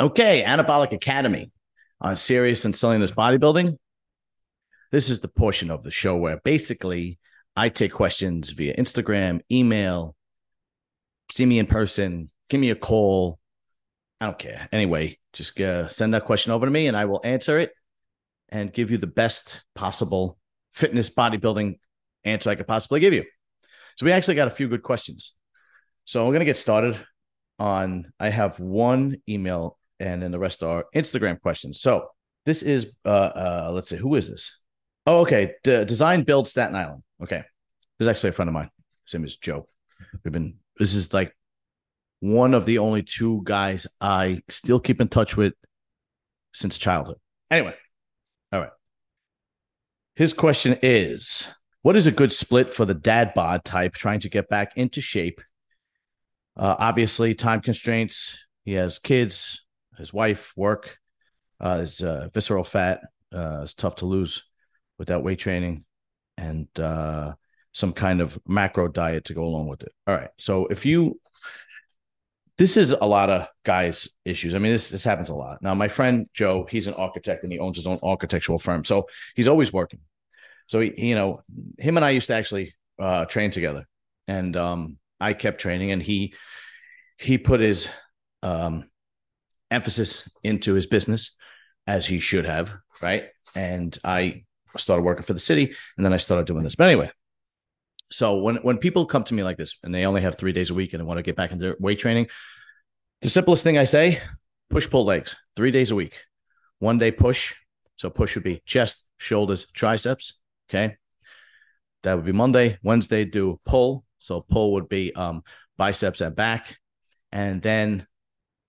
Okay, Anabolic Academy on serious and silliness bodybuilding. This is the portion of the show where basically I take questions via Instagram, email, see me in person, give me a call. I don't care. Anyway, just uh, send that question over to me and I will answer it and give you the best possible fitness bodybuilding answer I could possibly give you. So we actually got a few good questions. So we're going to get started on I have one email and then the rest are Instagram questions. So this is uh uh let's see who is this? Oh, okay. D- Design build Staten Island. Okay. This is actually a friend of mine. His name is Joe. We've been this is like one of the only two guys I still keep in touch with since childhood. Anyway, all right. His question is What is a good split for the dad bod type trying to get back into shape? Uh, obviously, time constraints. He has kids, his wife, work, uh, his uh, visceral fat uh, is tough to lose without weight training, and uh, some kind of macro diet to go along with it. All right. So if you, this is a lot of guys' issues. I mean, this this happens a lot. Now, my friend Joe, he's an architect and he owns his own architectural firm, so he's always working. So he, you know, him and I used to actually uh, train together, and um, I kept training, and he he put his um, emphasis into his business as he should have, right? And I started working for the city, and then I started doing this. But anyway, so when when people come to me like this, and they only have three days a week, and they want to get back into weight training, the simplest thing I say: push pull legs, three days a week, one day push. So push would be chest, shoulders, triceps. Okay, that would be Monday. Wednesday do pull. So pull would be um, biceps and back, and then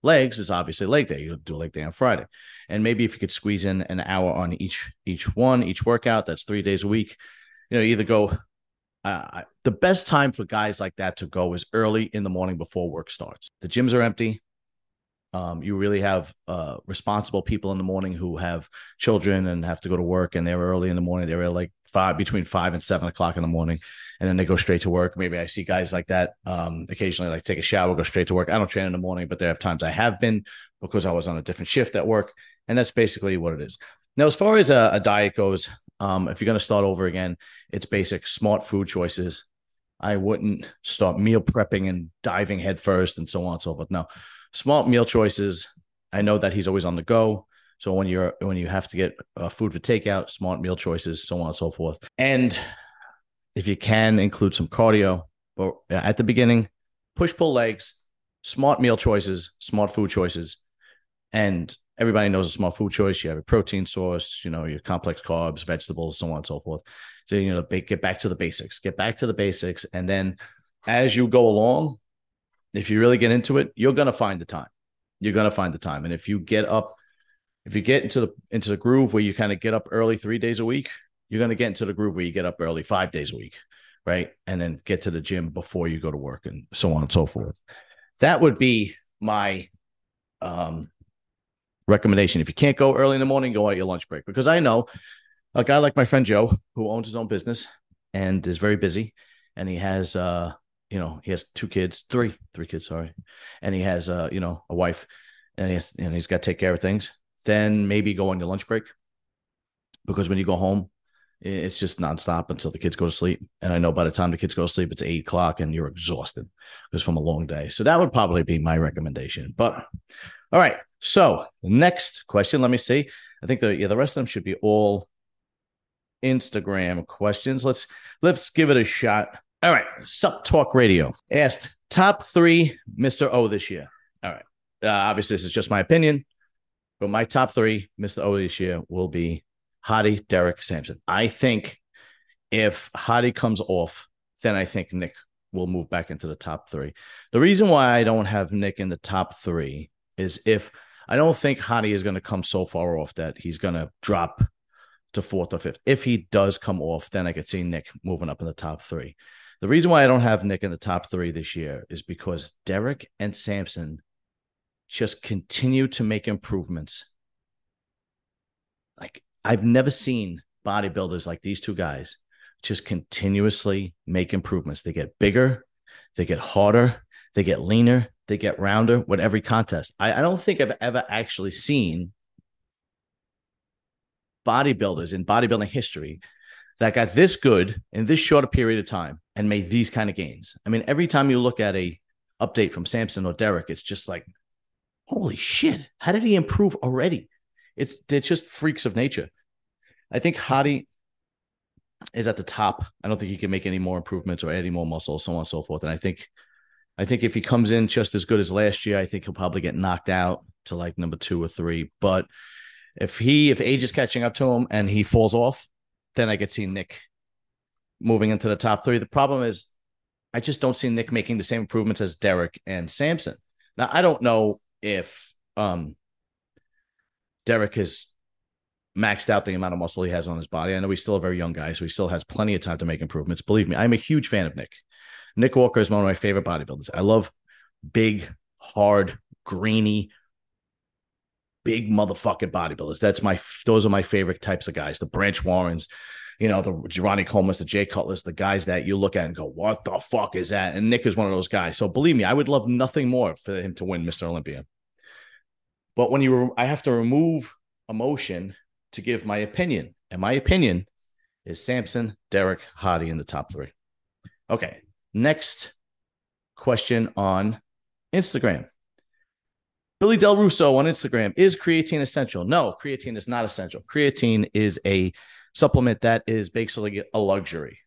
legs is obviously leg day. You'll do leg day on Friday. And maybe if you could squeeze in an hour on each each one, each workout, that's three days a week. You know, either go uh, the best time for guys like that to go is early in the morning before work starts. The gyms are empty. Um, you really have uh, responsible people in the morning who have children and have to go to work, and they're early in the morning. They're like five between five and seven o'clock in the morning, and then they go straight to work. Maybe I see guys like that um, occasionally, like take a shower, go straight to work. I don't train in the morning, but there have times I have been because I was on a different shift at work, and that's basically what it is. Now, as far as a, a diet goes, um, if you're going to start over again, it's basic smart food choices. I wouldn't start meal prepping and diving headfirst and so on and so forth. No, smart meal choices. I know that he's always on the go. So when you're when you have to get uh, food for takeout, smart meal choices, so on and so forth. And if you can include some cardio, but at the beginning, push pull legs, smart meal choices, smart food choices, and everybody knows a smart food choice. You have a protein source, you know, your complex carbs, vegetables, so on and so forth. So you know, get back to the basics. Get back to the basics, and then as you go along, if you really get into it, you're gonna find the time. You're gonna find the time. And if you get up, if you get into the into the groove where you kind of get up early three days a week, you're gonna get into the groove where you get up early five days a week, right? And then get to the gym before you go to work and so on and so forth. That would be my um recommendation. If you can't go early in the morning, go at your lunch break. Because I know a guy like my friend Joe, who owns his own business and is very busy, and he has uh you know, he has two kids, three, three kids, sorry. And he has, uh, you know, a wife and he has, and he's got to take care of things. Then maybe go on your lunch break because when you go home, it's just nonstop until the kids go to sleep. And I know by the time the kids go to sleep, it's eight o'clock and you're exhausted because from a long day. So that would probably be my recommendation. But all right. So next question, let me see. I think the yeah, the rest of them should be all Instagram questions. Let's let's give it a shot. All right. Sup Talk Radio asked top three Mr. O this year. All right. Uh, obviously, this is just my opinion, but my top three Mr. O this year will be Hadi, Derek, Samson. I think if Hadi comes off, then I think Nick will move back into the top three. The reason why I don't have Nick in the top three is if I don't think Hadi is going to come so far off that he's going to drop to fourth or fifth. If he does come off, then I could see Nick moving up in the top three. The reason why I don't have Nick in the top three this year is because Derek and Samson just continue to make improvements. Like I've never seen bodybuilders like these two guys just continuously make improvements. They get bigger, they get harder, they get leaner, they get rounder with every contest. I, I don't think I've ever actually seen bodybuilders in bodybuilding history that got this good in this short a period of time and made these kind of gains. I mean, every time you look at a update from Samson or Derek, it's just like, holy shit, how did he improve already? It's they're just freaks of nature. I think Hadi is at the top. I don't think he can make any more improvements or add any more muscle, so on and so forth. And I think I think if he comes in just as good as last year, I think he'll probably get knocked out to like number two or three. But if he if age is catching up to him and he falls off, then I could see Nick moving into the top three. The problem is I just don't see Nick making the same improvements as Derek and Samson. Now I don't know if um Derek has maxed out the amount of muscle he has on his body. I know he's still a very young guy, so he still has plenty of time to make improvements. Believe me, I'm a huge fan of Nick. Nick Walker is one of my favorite bodybuilders. I love big, hard, grainy, big motherfucking bodybuilders. That's my those are my favorite types of guys. The Branch Warrens, you know, the Ronnie Coleman's, the Jay Cutlers, the guys that you look at and go, "What the fuck is that?" And Nick is one of those guys. So believe me, I would love nothing more for him to win Mr. Olympia. But when you, I have to remove emotion to give my opinion, and my opinion is Samson, Derek, Hadi in the top three. Okay, next question on Instagram. Billy Del Russo on Instagram is creatine essential? No, creatine is not essential. Creatine is a supplement that is basically a luxury.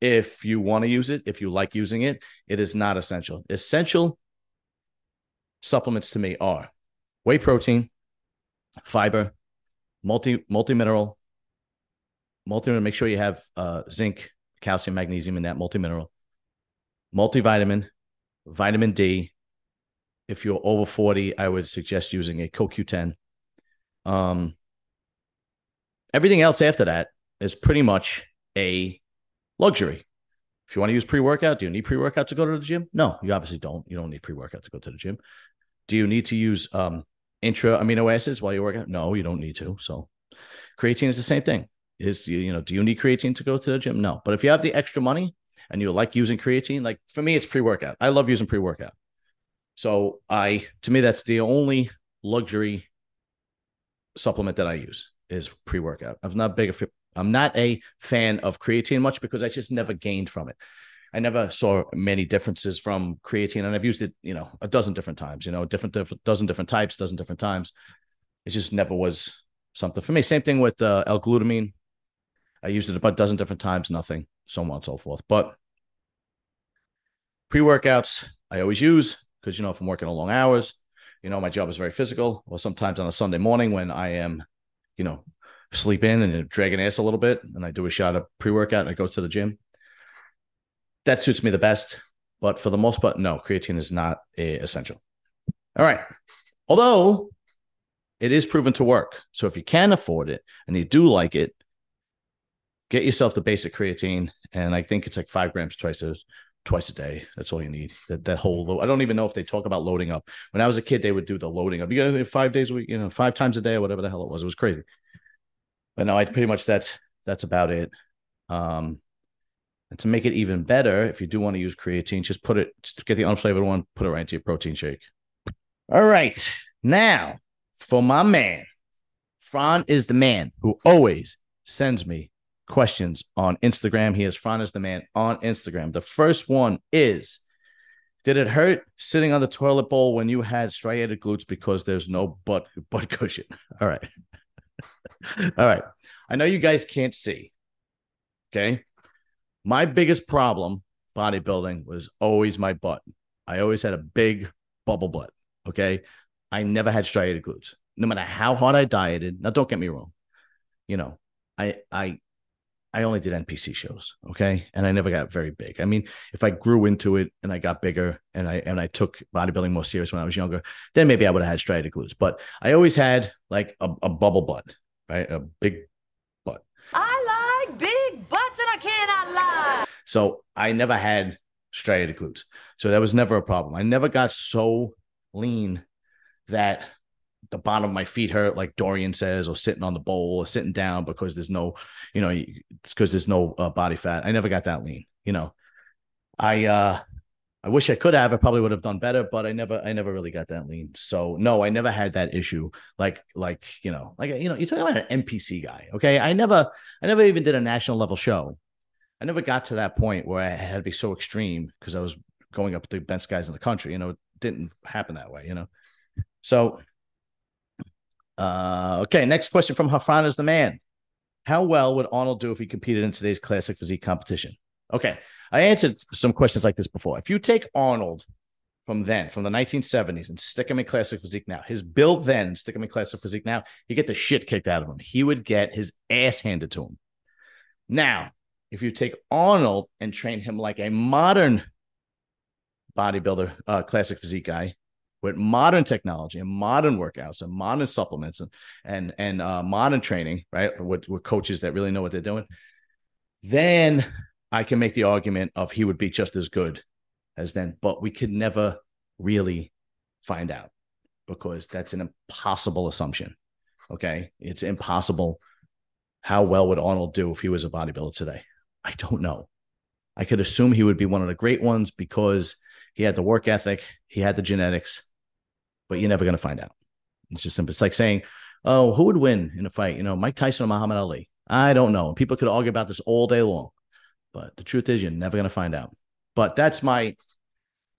If you want to use it, if you like using it, it is not essential. Essential supplements to me are whey protein, fiber, multi multi mineral, multi make sure you have uh, zinc, calcium, magnesium in that multi mineral, multivitamin, vitamin D, if you're over 40, I would suggest using a CoQ10. Um, everything else after that is pretty much a luxury. If you want to use pre workout, do you need pre workout to go to the gym? No, you obviously don't. You don't need pre workout to go to the gym. Do you need to use um, intra amino acids while you're working? No, you don't need to. So, creatine is the same thing. Is you, know, do you need creatine to go to the gym? No. But if you have the extra money and you like using creatine, like for me, it's pre workout. I love using pre workout. So I, to me, that's the only luxury supplement that I use is pre workout. I'm not big. I'm not a fan of creatine much because I just never gained from it. I never saw many differences from creatine, and I've used it, you know, a dozen different times. You know, different, different dozen different types, dozen different times. It just never was something for me. Same thing with uh, L-glutamine. I used it about a dozen different times, nothing, so on and so forth. But pre workouts, I always use because you know if I'm working long hours, you know my job is very physical. Or sometimes on a Sunday morning when I am, you know, sleep in and dragging ass a little bit, and I do a shot of pre workout and I go to the gym. That suits me the best. But for the most part, no, creatine is not essential. All right. Although it is proven to work. So if you can afford it and you do like it, get yourself the basic creatine. And I think it's like five grams twice a twice a day. That's all you need. That that whole load. I don't even know if they talk about loading up. When I was a kid, they would do the loading up. You got five days a week, you know, five times a day or whatever the hell it was. It was crazy. But no, I pretty much that's that's about it. Um, and to make it even better, if you do want to use creatine, just put it, just get the unflavored one, put it right into your protein shake. All right. Now, for my man, Fran is the man who always sends me questions on Instagram. He is Fran is the man on Instagram. The first one is Did it hurt sitting on the toilet bowl when you had striated glutes because there's no butt butt cushion? All right. All right. I know you guys can't see. Okay. My biggest problem bodybuilding was always my butt. I always had a big bubble butt. Okay. I never had striated glutes. No matter how hard I dieted. Now, don't get me wrong. You know, I I I only did NPC shows, okay, and I never got very big. I mean, if I grew into it and I got bigger and I and I took bodybuilding more serious when I was younger, then maybe I would have had striated glutes. But I always had like a, a bubble butt, right, a big butt. I like big butts, and I cannot lie. So I never had striated glutes, so that was never a problem. I never got so lean that the bottom of my feet hurt, like Dorian says, or sitting on the bowl or sitting down because there's no, you know, because there's no uh, body fat. I never got that lean. You know, I uh I wish I could have. I probably would have done better, but I never, I never really got that lean. So no, I never had that issue. Like, like you know, like you know, you're talking about an NPC guy. Okay, I never, I never even did a national level show. I never got to that point where I had to be so extreme because I was going up the best guys in the country. You know, it didn't happen that way. You know, so uh, okay. Next question from Hafran is the man. How well would Arnold do if he competed in today's classic physique competition? Okay. I answered some questions like this before. If you take Arnold from then, from the 1970s, and stick him in classic physique now, his build then, stick him in classic physique now, you get the shit kicked out of him. He would get his ass handed to him. Now, if you take Arnold and train him like a modern bodybuilder, uh, classic physique guy, with modern technology and modern workouts and modern supplements and and and uh, modern training, right? With, with coaches that really know what they're doing, then I can make the argument of he would be just as good as then, but we could never really find out because that's an impossible assumption. Okay, it's impossible. How well would Arnold do if he was a bodybuilder today? I don't know. I could assume he would be one of the great ones because he had the work ethic, he had the genetics, but you're never going to find out. It's just simple. It's like saying, oh, who would win in a fight? You know, Mike Tyson or Muhammad Ali? I don't know. People could argue about this all day long, but the truth is, you're never going to find out. But that's my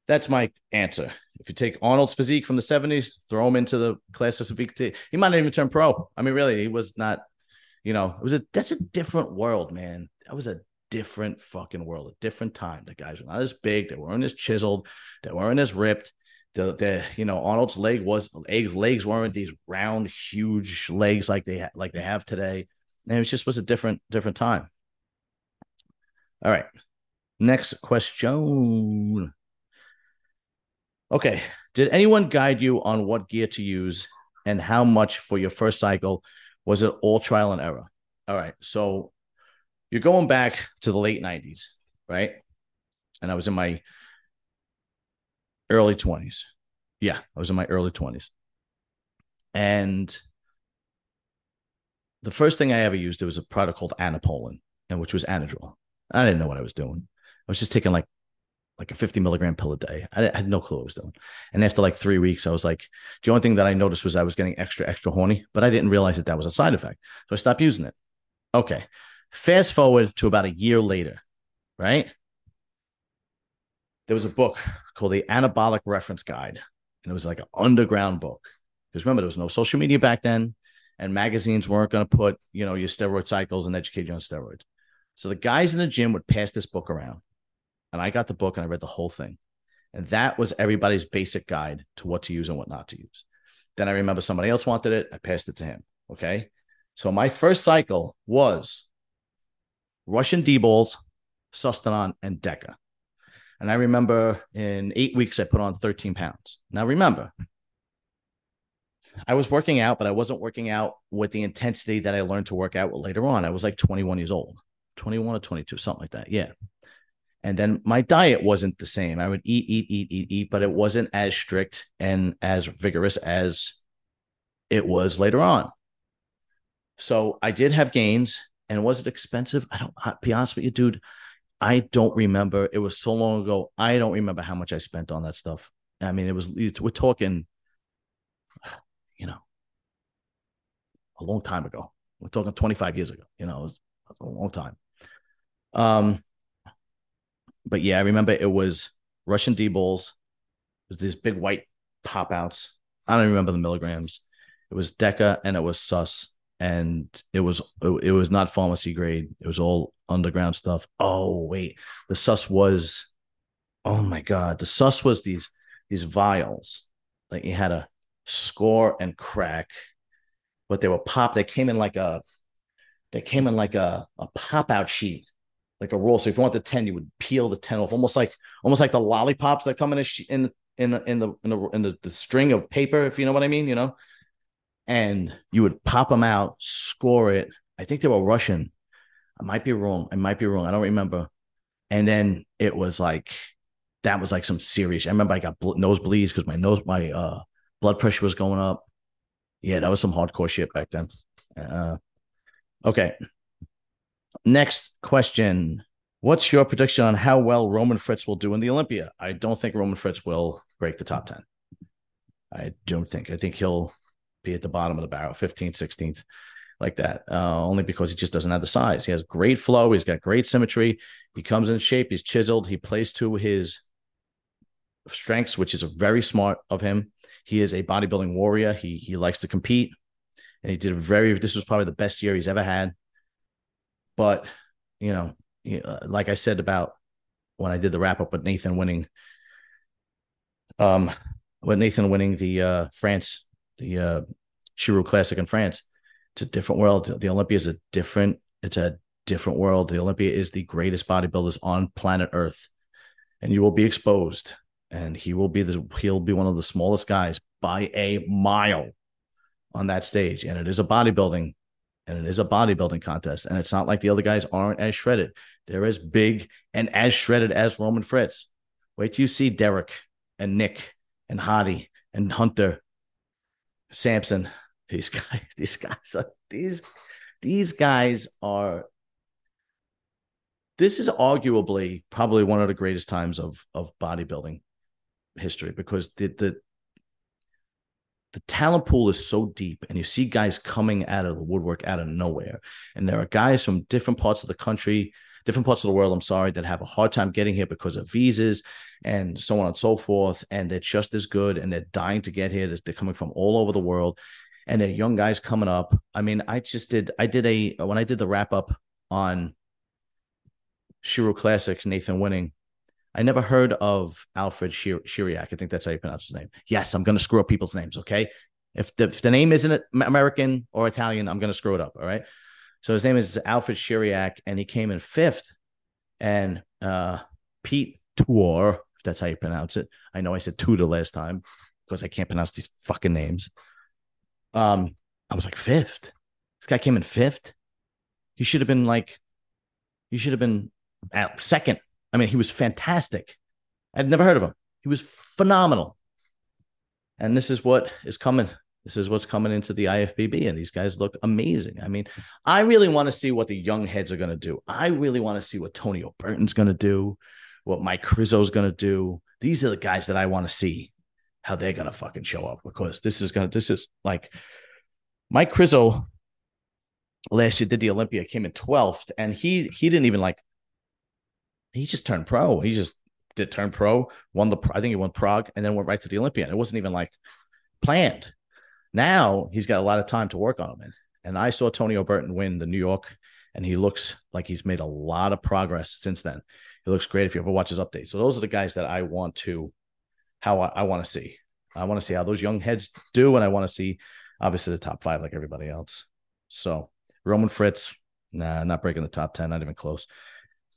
that's my answer. If you take Arnold's physique from the 70s, throw him into the class of physique, he might not even turn pro. I mean, really, he was not, you know, it was a that's a different world, man. That was a different fucking world, a different time. The guys were not as big, they weren't as chiseled, they weren't as ripped the the you know Arnold's leg was legs weren't these round huge legs like they like they have today. And it just was a different different time. All right. Next question. Okay. Did anyone guide you on what gear to use and how much for your first cycle? Was it all trial and error? All right. So you're going back to the late 90s right? And i was in my early 20s. Yeah, I was in my early 20s. And the first thing I ever used, there was a product called Anapolin, and which was Anadrol. I didn't know what I was doing. I was just taking like like a 50 milligram pill a day. I had no clue what I was doing. And after like three weeks, I was like, the only thing that I noticed was I was getting extra, extra horny, but I didn't realize that that was a side effect. So I stopped using it. Okay. Fast forward to about a year later, right? There was a book called the Anabolic Reference Guide, and it was like an underground book. Because remember, there was no social media back then, and magazines weren't going to put you know your steroid cycles and educate you on steroids. So the guys in the gym would pass this book around, and I got the book and I read the whole thing, and that was everybody's basic guide to what to use and what not to use. Then I remember somebody else wanted it. I passed it to him. Okay. So my first cycle was Russian D balls, Sustanon, and Deca. And I remember in eight weeks, I put on 13 pounds. Now, remember, I was working out, but I wasn't working out with the intensity that I learned to work out later on. I was like 21 years old, 21 or 22, something like that. Yeah. And then my diet wasn't the same. I would eat, eat, eat, eat, eat, but it wasn't as strict and as vigorous as it was later on. So I did have gains. And was it expensive? I don't, I'll be honest with you, dude. I don't remember. It was so long ago. I don't remember how much I spent on that stuff. I mean, it was we're talking, you know, a long time ago. We're talking 25 years ago. You know, it was a long time. Um, but yeah, I remember it was Russian D balls. It was these big white pop outs. I don't remember the milligrams. It was Deca and it was Sus and it was it was not pharmacy grade. It was all underground stuff. Oh wait, the sus was, oh my god, the sus was these these vials. Like you had a score and crack, but they were pop. They came in like a, they came in like a a pop out sheet, like a roll. So if you want the ten, you would peel the ten off, almost like almost like the lollipops that come in a in in in the in the in the, the string of paper, if you know what I mean. You know and you would pop them out, score it. I think they were Russian. I might be wrong. I might be wrong. I don't remember. And then it was like that was like some serious. I remember I got bl- nosebleeds because my nose, my uh, blood pressure was going up. Yeah, that was some hardcore shit back then. Uh, okay. Next question. What's your prediction on how well Roman Fritz will do in the Olympia? I don't think Roman Fritz will break the top 10. I don't think. I think he'll be at the bottom of the barrel, 15th, 16th, like that, uh, only because he just doesn't have the size. He has great flow. He's got great symmetry. He comes in shape. He's chiseled. He plays to his strengths, which is very smart of him. He is a bodybuilding warrior. He he likes to compete, and he did a very. This was probably the best year he's ever had. But you know, like I said about when I did the wrap up with Nathan winning, um, with Nathan winning the uh France, the uh Shiru Classic in France. It's a different world. The Olympia is a different. It's a different world. The Olympia is the greatest bodybuilders on planet Earth, and you will be exposed. And he will be the he'll be one of the smallest guys by a mile on that stage. And it is a bodybuilding, and it is a bodybuilding contest. And it's not like the other guys aren't as shredded. They're as big and as shredded as Roman Fritz. Wait till you see Derek and Nick and Hadi and Hunter, Samson. These guys, these guys are these these guys are this is arguably probably one of the greatest times of of bodybuilding history because the the the talent pool is so deep and you see guys coming out of the woodwork out of nowhere and there are guys from different parts of the country different parts of the world i'm sorry that have a hard time getting here because of visas and so on and so forth and they're just as good and they're dying to get here they're coming from all over the world and they're young guys coming up i mean i just did i did a when i did the wrap up on Shiru Classic, Nathan winning. I never heard of Alfred Shir- Chiriac. I think that's how you pronounce his name. Yes, I'm going to screw up people's names. Okay. If the, if the name isn't American or Italian, I'm going to screw it up. All right. So his name is Alfred Chiriac, and he came in fifth. And uh, Pete Tour, if that's how you pronounce it. I know I said Tudor last time because I can't pronounce these fucking names. Um, I was like fifth. This guy came in fifth. He should have been like, he should have been at second. I mean, he was fantastic. I'd never heard of him. He was phenomenal. And this is what is coming. This is what's coming into the IFBB, and these guys look amazing. I mean, I really want to see what the young heads are going to do. I really want to see what Tonio Burton's going to do, what Mike Krizo's going to do. These are the guys that I want to see how they're going to fucking show up because this is going to, this is like Mike Krizo last year did the Olympia, came in 12th, and he he didn't even like he just turned pro. He just did turn pro, won the I think he won Prague, and then went right to the Olympian. It wasn't even like planned. Now he's got a lot of time to work on him. And, and I saw Tonio Burton win the New York, and he looks like he's made a lot of progress since then. He looks great if you ever watch his updates. So those are the guys that I want to, how I, I want to see. I want to see how those young heads do, and I want to see obviously the top five like everybody else. So Roman Fritz, nah, not breaking the top ten, not even close.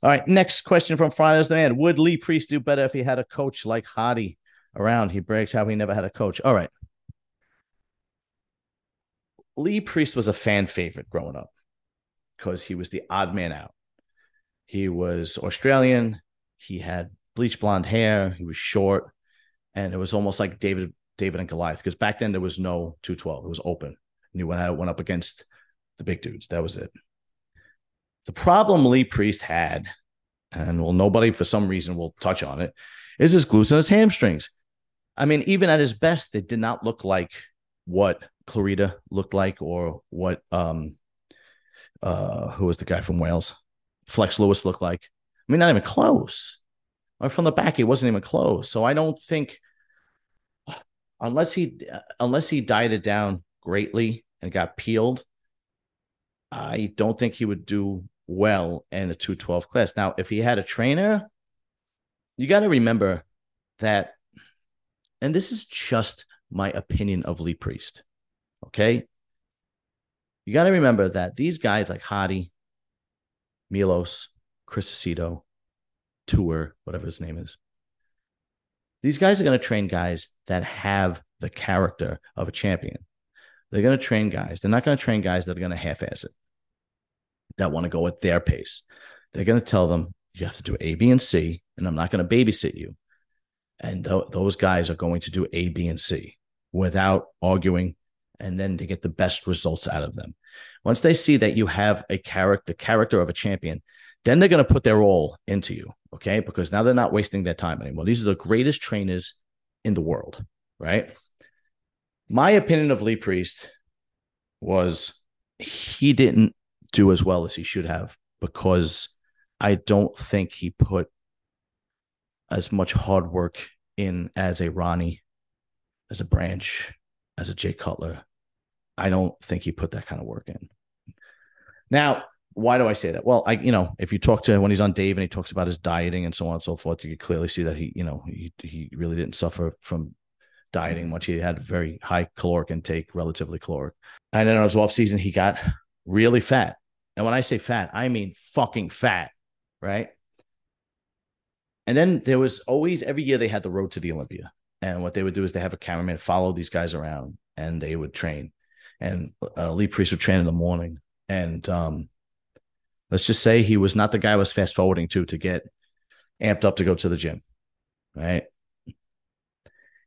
All right, next question from Friday's the man. Would Lee Priest do better if he had a coach like Hadi around? He brags how he never had a coach. All right. Lee Priest was a fan favorite growing up because he was the odd man out. He was Australian. He had bleach blonde hair. He was short, and it was almost like David, David and Goliath. Because back then there was no two twelve; it was open, and he went out, went up against the big dudes. That was it. The problem Lee Priest had, and well, nobody for some reason will touch on it, is his glutes and his hamstrings. I mean, even at his best, it did not look like what Clarita looked like or what um uh who was the guy from Wales? Flex Lewis looked like. I mean, not even close. Or from the back, he wasn't even close. So I don't think unless he unless he died it down greatly and got peeled, I don't think he would do well in the 212 class. Now, if he had a trainer, you got to remember that, and this is just my opinion of Lee Priest. Okay. You got to remember that these guys like Hadi, Milos, Chris Aceto, Tour, whatever his name is, these guys are going to train guys that have the character of a champion. They're going to train guys. They're not going to train guys that are going to half ass it that want to go at their pace. They're going to tell them you have to do A, B, and C, and I'm not going to babysit you. And th- those guys are going to do A, B, and C without arguing, and then to get the best results out of them. Once they see that you have a character, the character of a champion, then they're going to put their all into you. Okay. Because now they're not wasting their time anymore. These are the greatest trainers in the world. Right. My opinion of Lee Priest was he didn't do as well as he should have because I don't think he put as much hard work in as a Ronnie, as a Branch, as a Jay Cutler. I don't think he put that kind of work in. Now, why do I say that? Well, I, you know, if you talk to when he's on Dave and he talks about his dieting and so on and so forth, you can clearly see that he, you know, he he really didn't suffer from dieting much. He had very high caloric intake, relatively caloric. And then on his off season, he got really fat. And when I say fat, I mean fucking fat, right? And then there was always every year they had the road to the Olympia. And what they would do is they have a cameraman follow these guys around and they would train. And uh, Lee Priest would train in the morning. And um, let's just say he was not the guy I was fast forwarding to to get amped up to go to the gym. Right.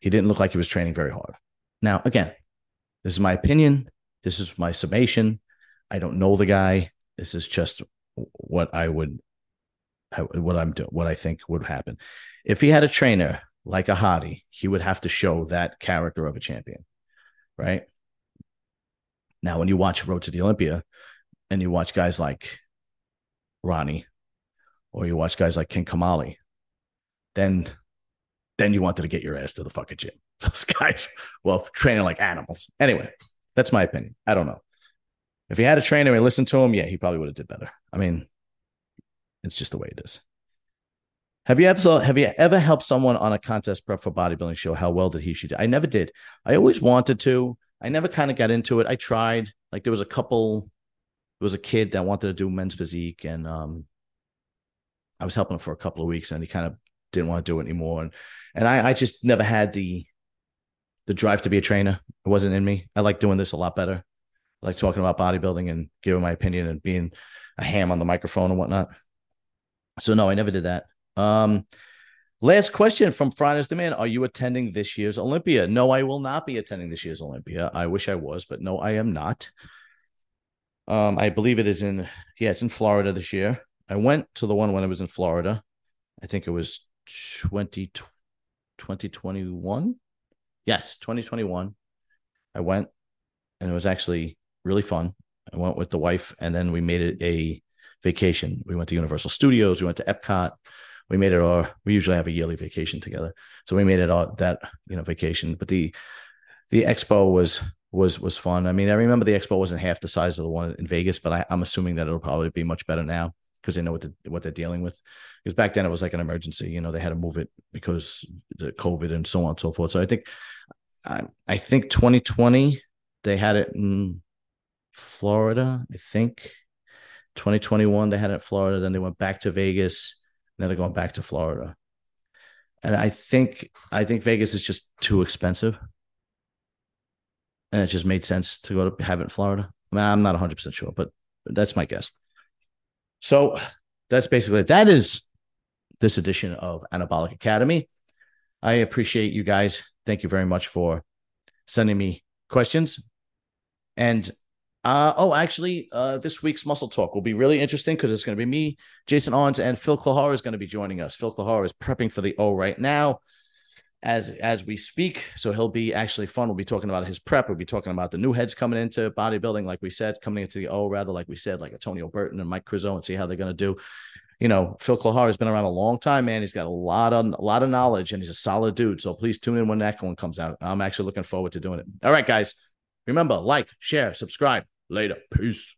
He didn't look like he was training very hard. Now, again, this is my opinion. This is my summation. I don't know the guy. This is just what I would what I'm doing, what I think would happen. If he had a trainer like a Hadi, he would have to show that character of a champion, right? Now, when you watch Road to the Olympia, and you watch guys like Ronnie, or you watch guys like King Kamali, then then you wanted to get your ass to the fucking gym. Those guys, well, training like animals. Anyway, that's my opinion. I don't know. If he had a trainer and listened to him, yeah, he probably would have did better. I mean, it's just the way it is. Have you ever have you ever helped someone on a contest prep for bodybuilding show? How well did he she? I never did. I always wanted to. I never kind of got into it. I tried. Like there was a couple. There was a kid that wanted to do men's physique, and um, I was helping him for a couple of weeks, and he kind of didn't want to do it anymore. And and I, I just never had the the drive to be a trainer. It wasn't in me. I like doing this a lot better. I like talking about bodybuilding and giving my opinion and being a ham on the microphone and whatnot. So no, I never did that. Um, last question from Friday's Demand: Are you attending this year's Olympia? No, I will not be attending this year's Olympia. I wish I was, but no, I am not. Um, I believe it is in yeah, it's in Florida this year. I went to the one when I was in Florida. I think it was 20, 2021. Yes, 2021. I went and it was actually really fun. I went with the wife and then we made it a vacation. We went to Universal Studios, we went to Epcot. We made it our we usually have a yearly vacation together. So we made it all that, you know, vacation. But the the expo was was was fun. I mean, I remember the expo wasn't half the size of the one in Vegas, but I, I'm assuming that it'll probably be much better now because they know what the, what they're dealing with. Because back then it was like an emergency, you know, they had to move it because the COVID and so on and so forth. So I think I, I think 2020 they had it in Florida. I think 2021 they had it in Florida. Then they went back to Vegas. Then they're going back to Florida. And I think I think Vegas is just too expensive. And it just made sense to go to have it in Florida. I mean, I'm not 100% sure, but that's my guess. So that's basically it. That is this edition of Anabolic Academy. I appreciate you guys. Thank you very much for sending me questions. And uh, oh, actually, uh, this week's Muscle Talk will be really interesting because it's going to be me, Jason Owens, and Phil Clahar is going to be joining us. Phil Clahar is prepping for the O right now as as we speak. So he'll be actually fun. We'll be talking about his prep. We'll be talking about the new heads coming into bodybuilding, like we said, coming into the O, rather, like we said, like Antonio Burton and Mike Krizo, and see how they're going to do. You know, Phil Clahar has been around a long time, man. He's got a lot of a lot of knowledge, and he's a solid dude. So please tune in when that one comes out. I'm actually looking forward to doing it. All right, guys. Remember, like, share, subscribe. Later. Peace.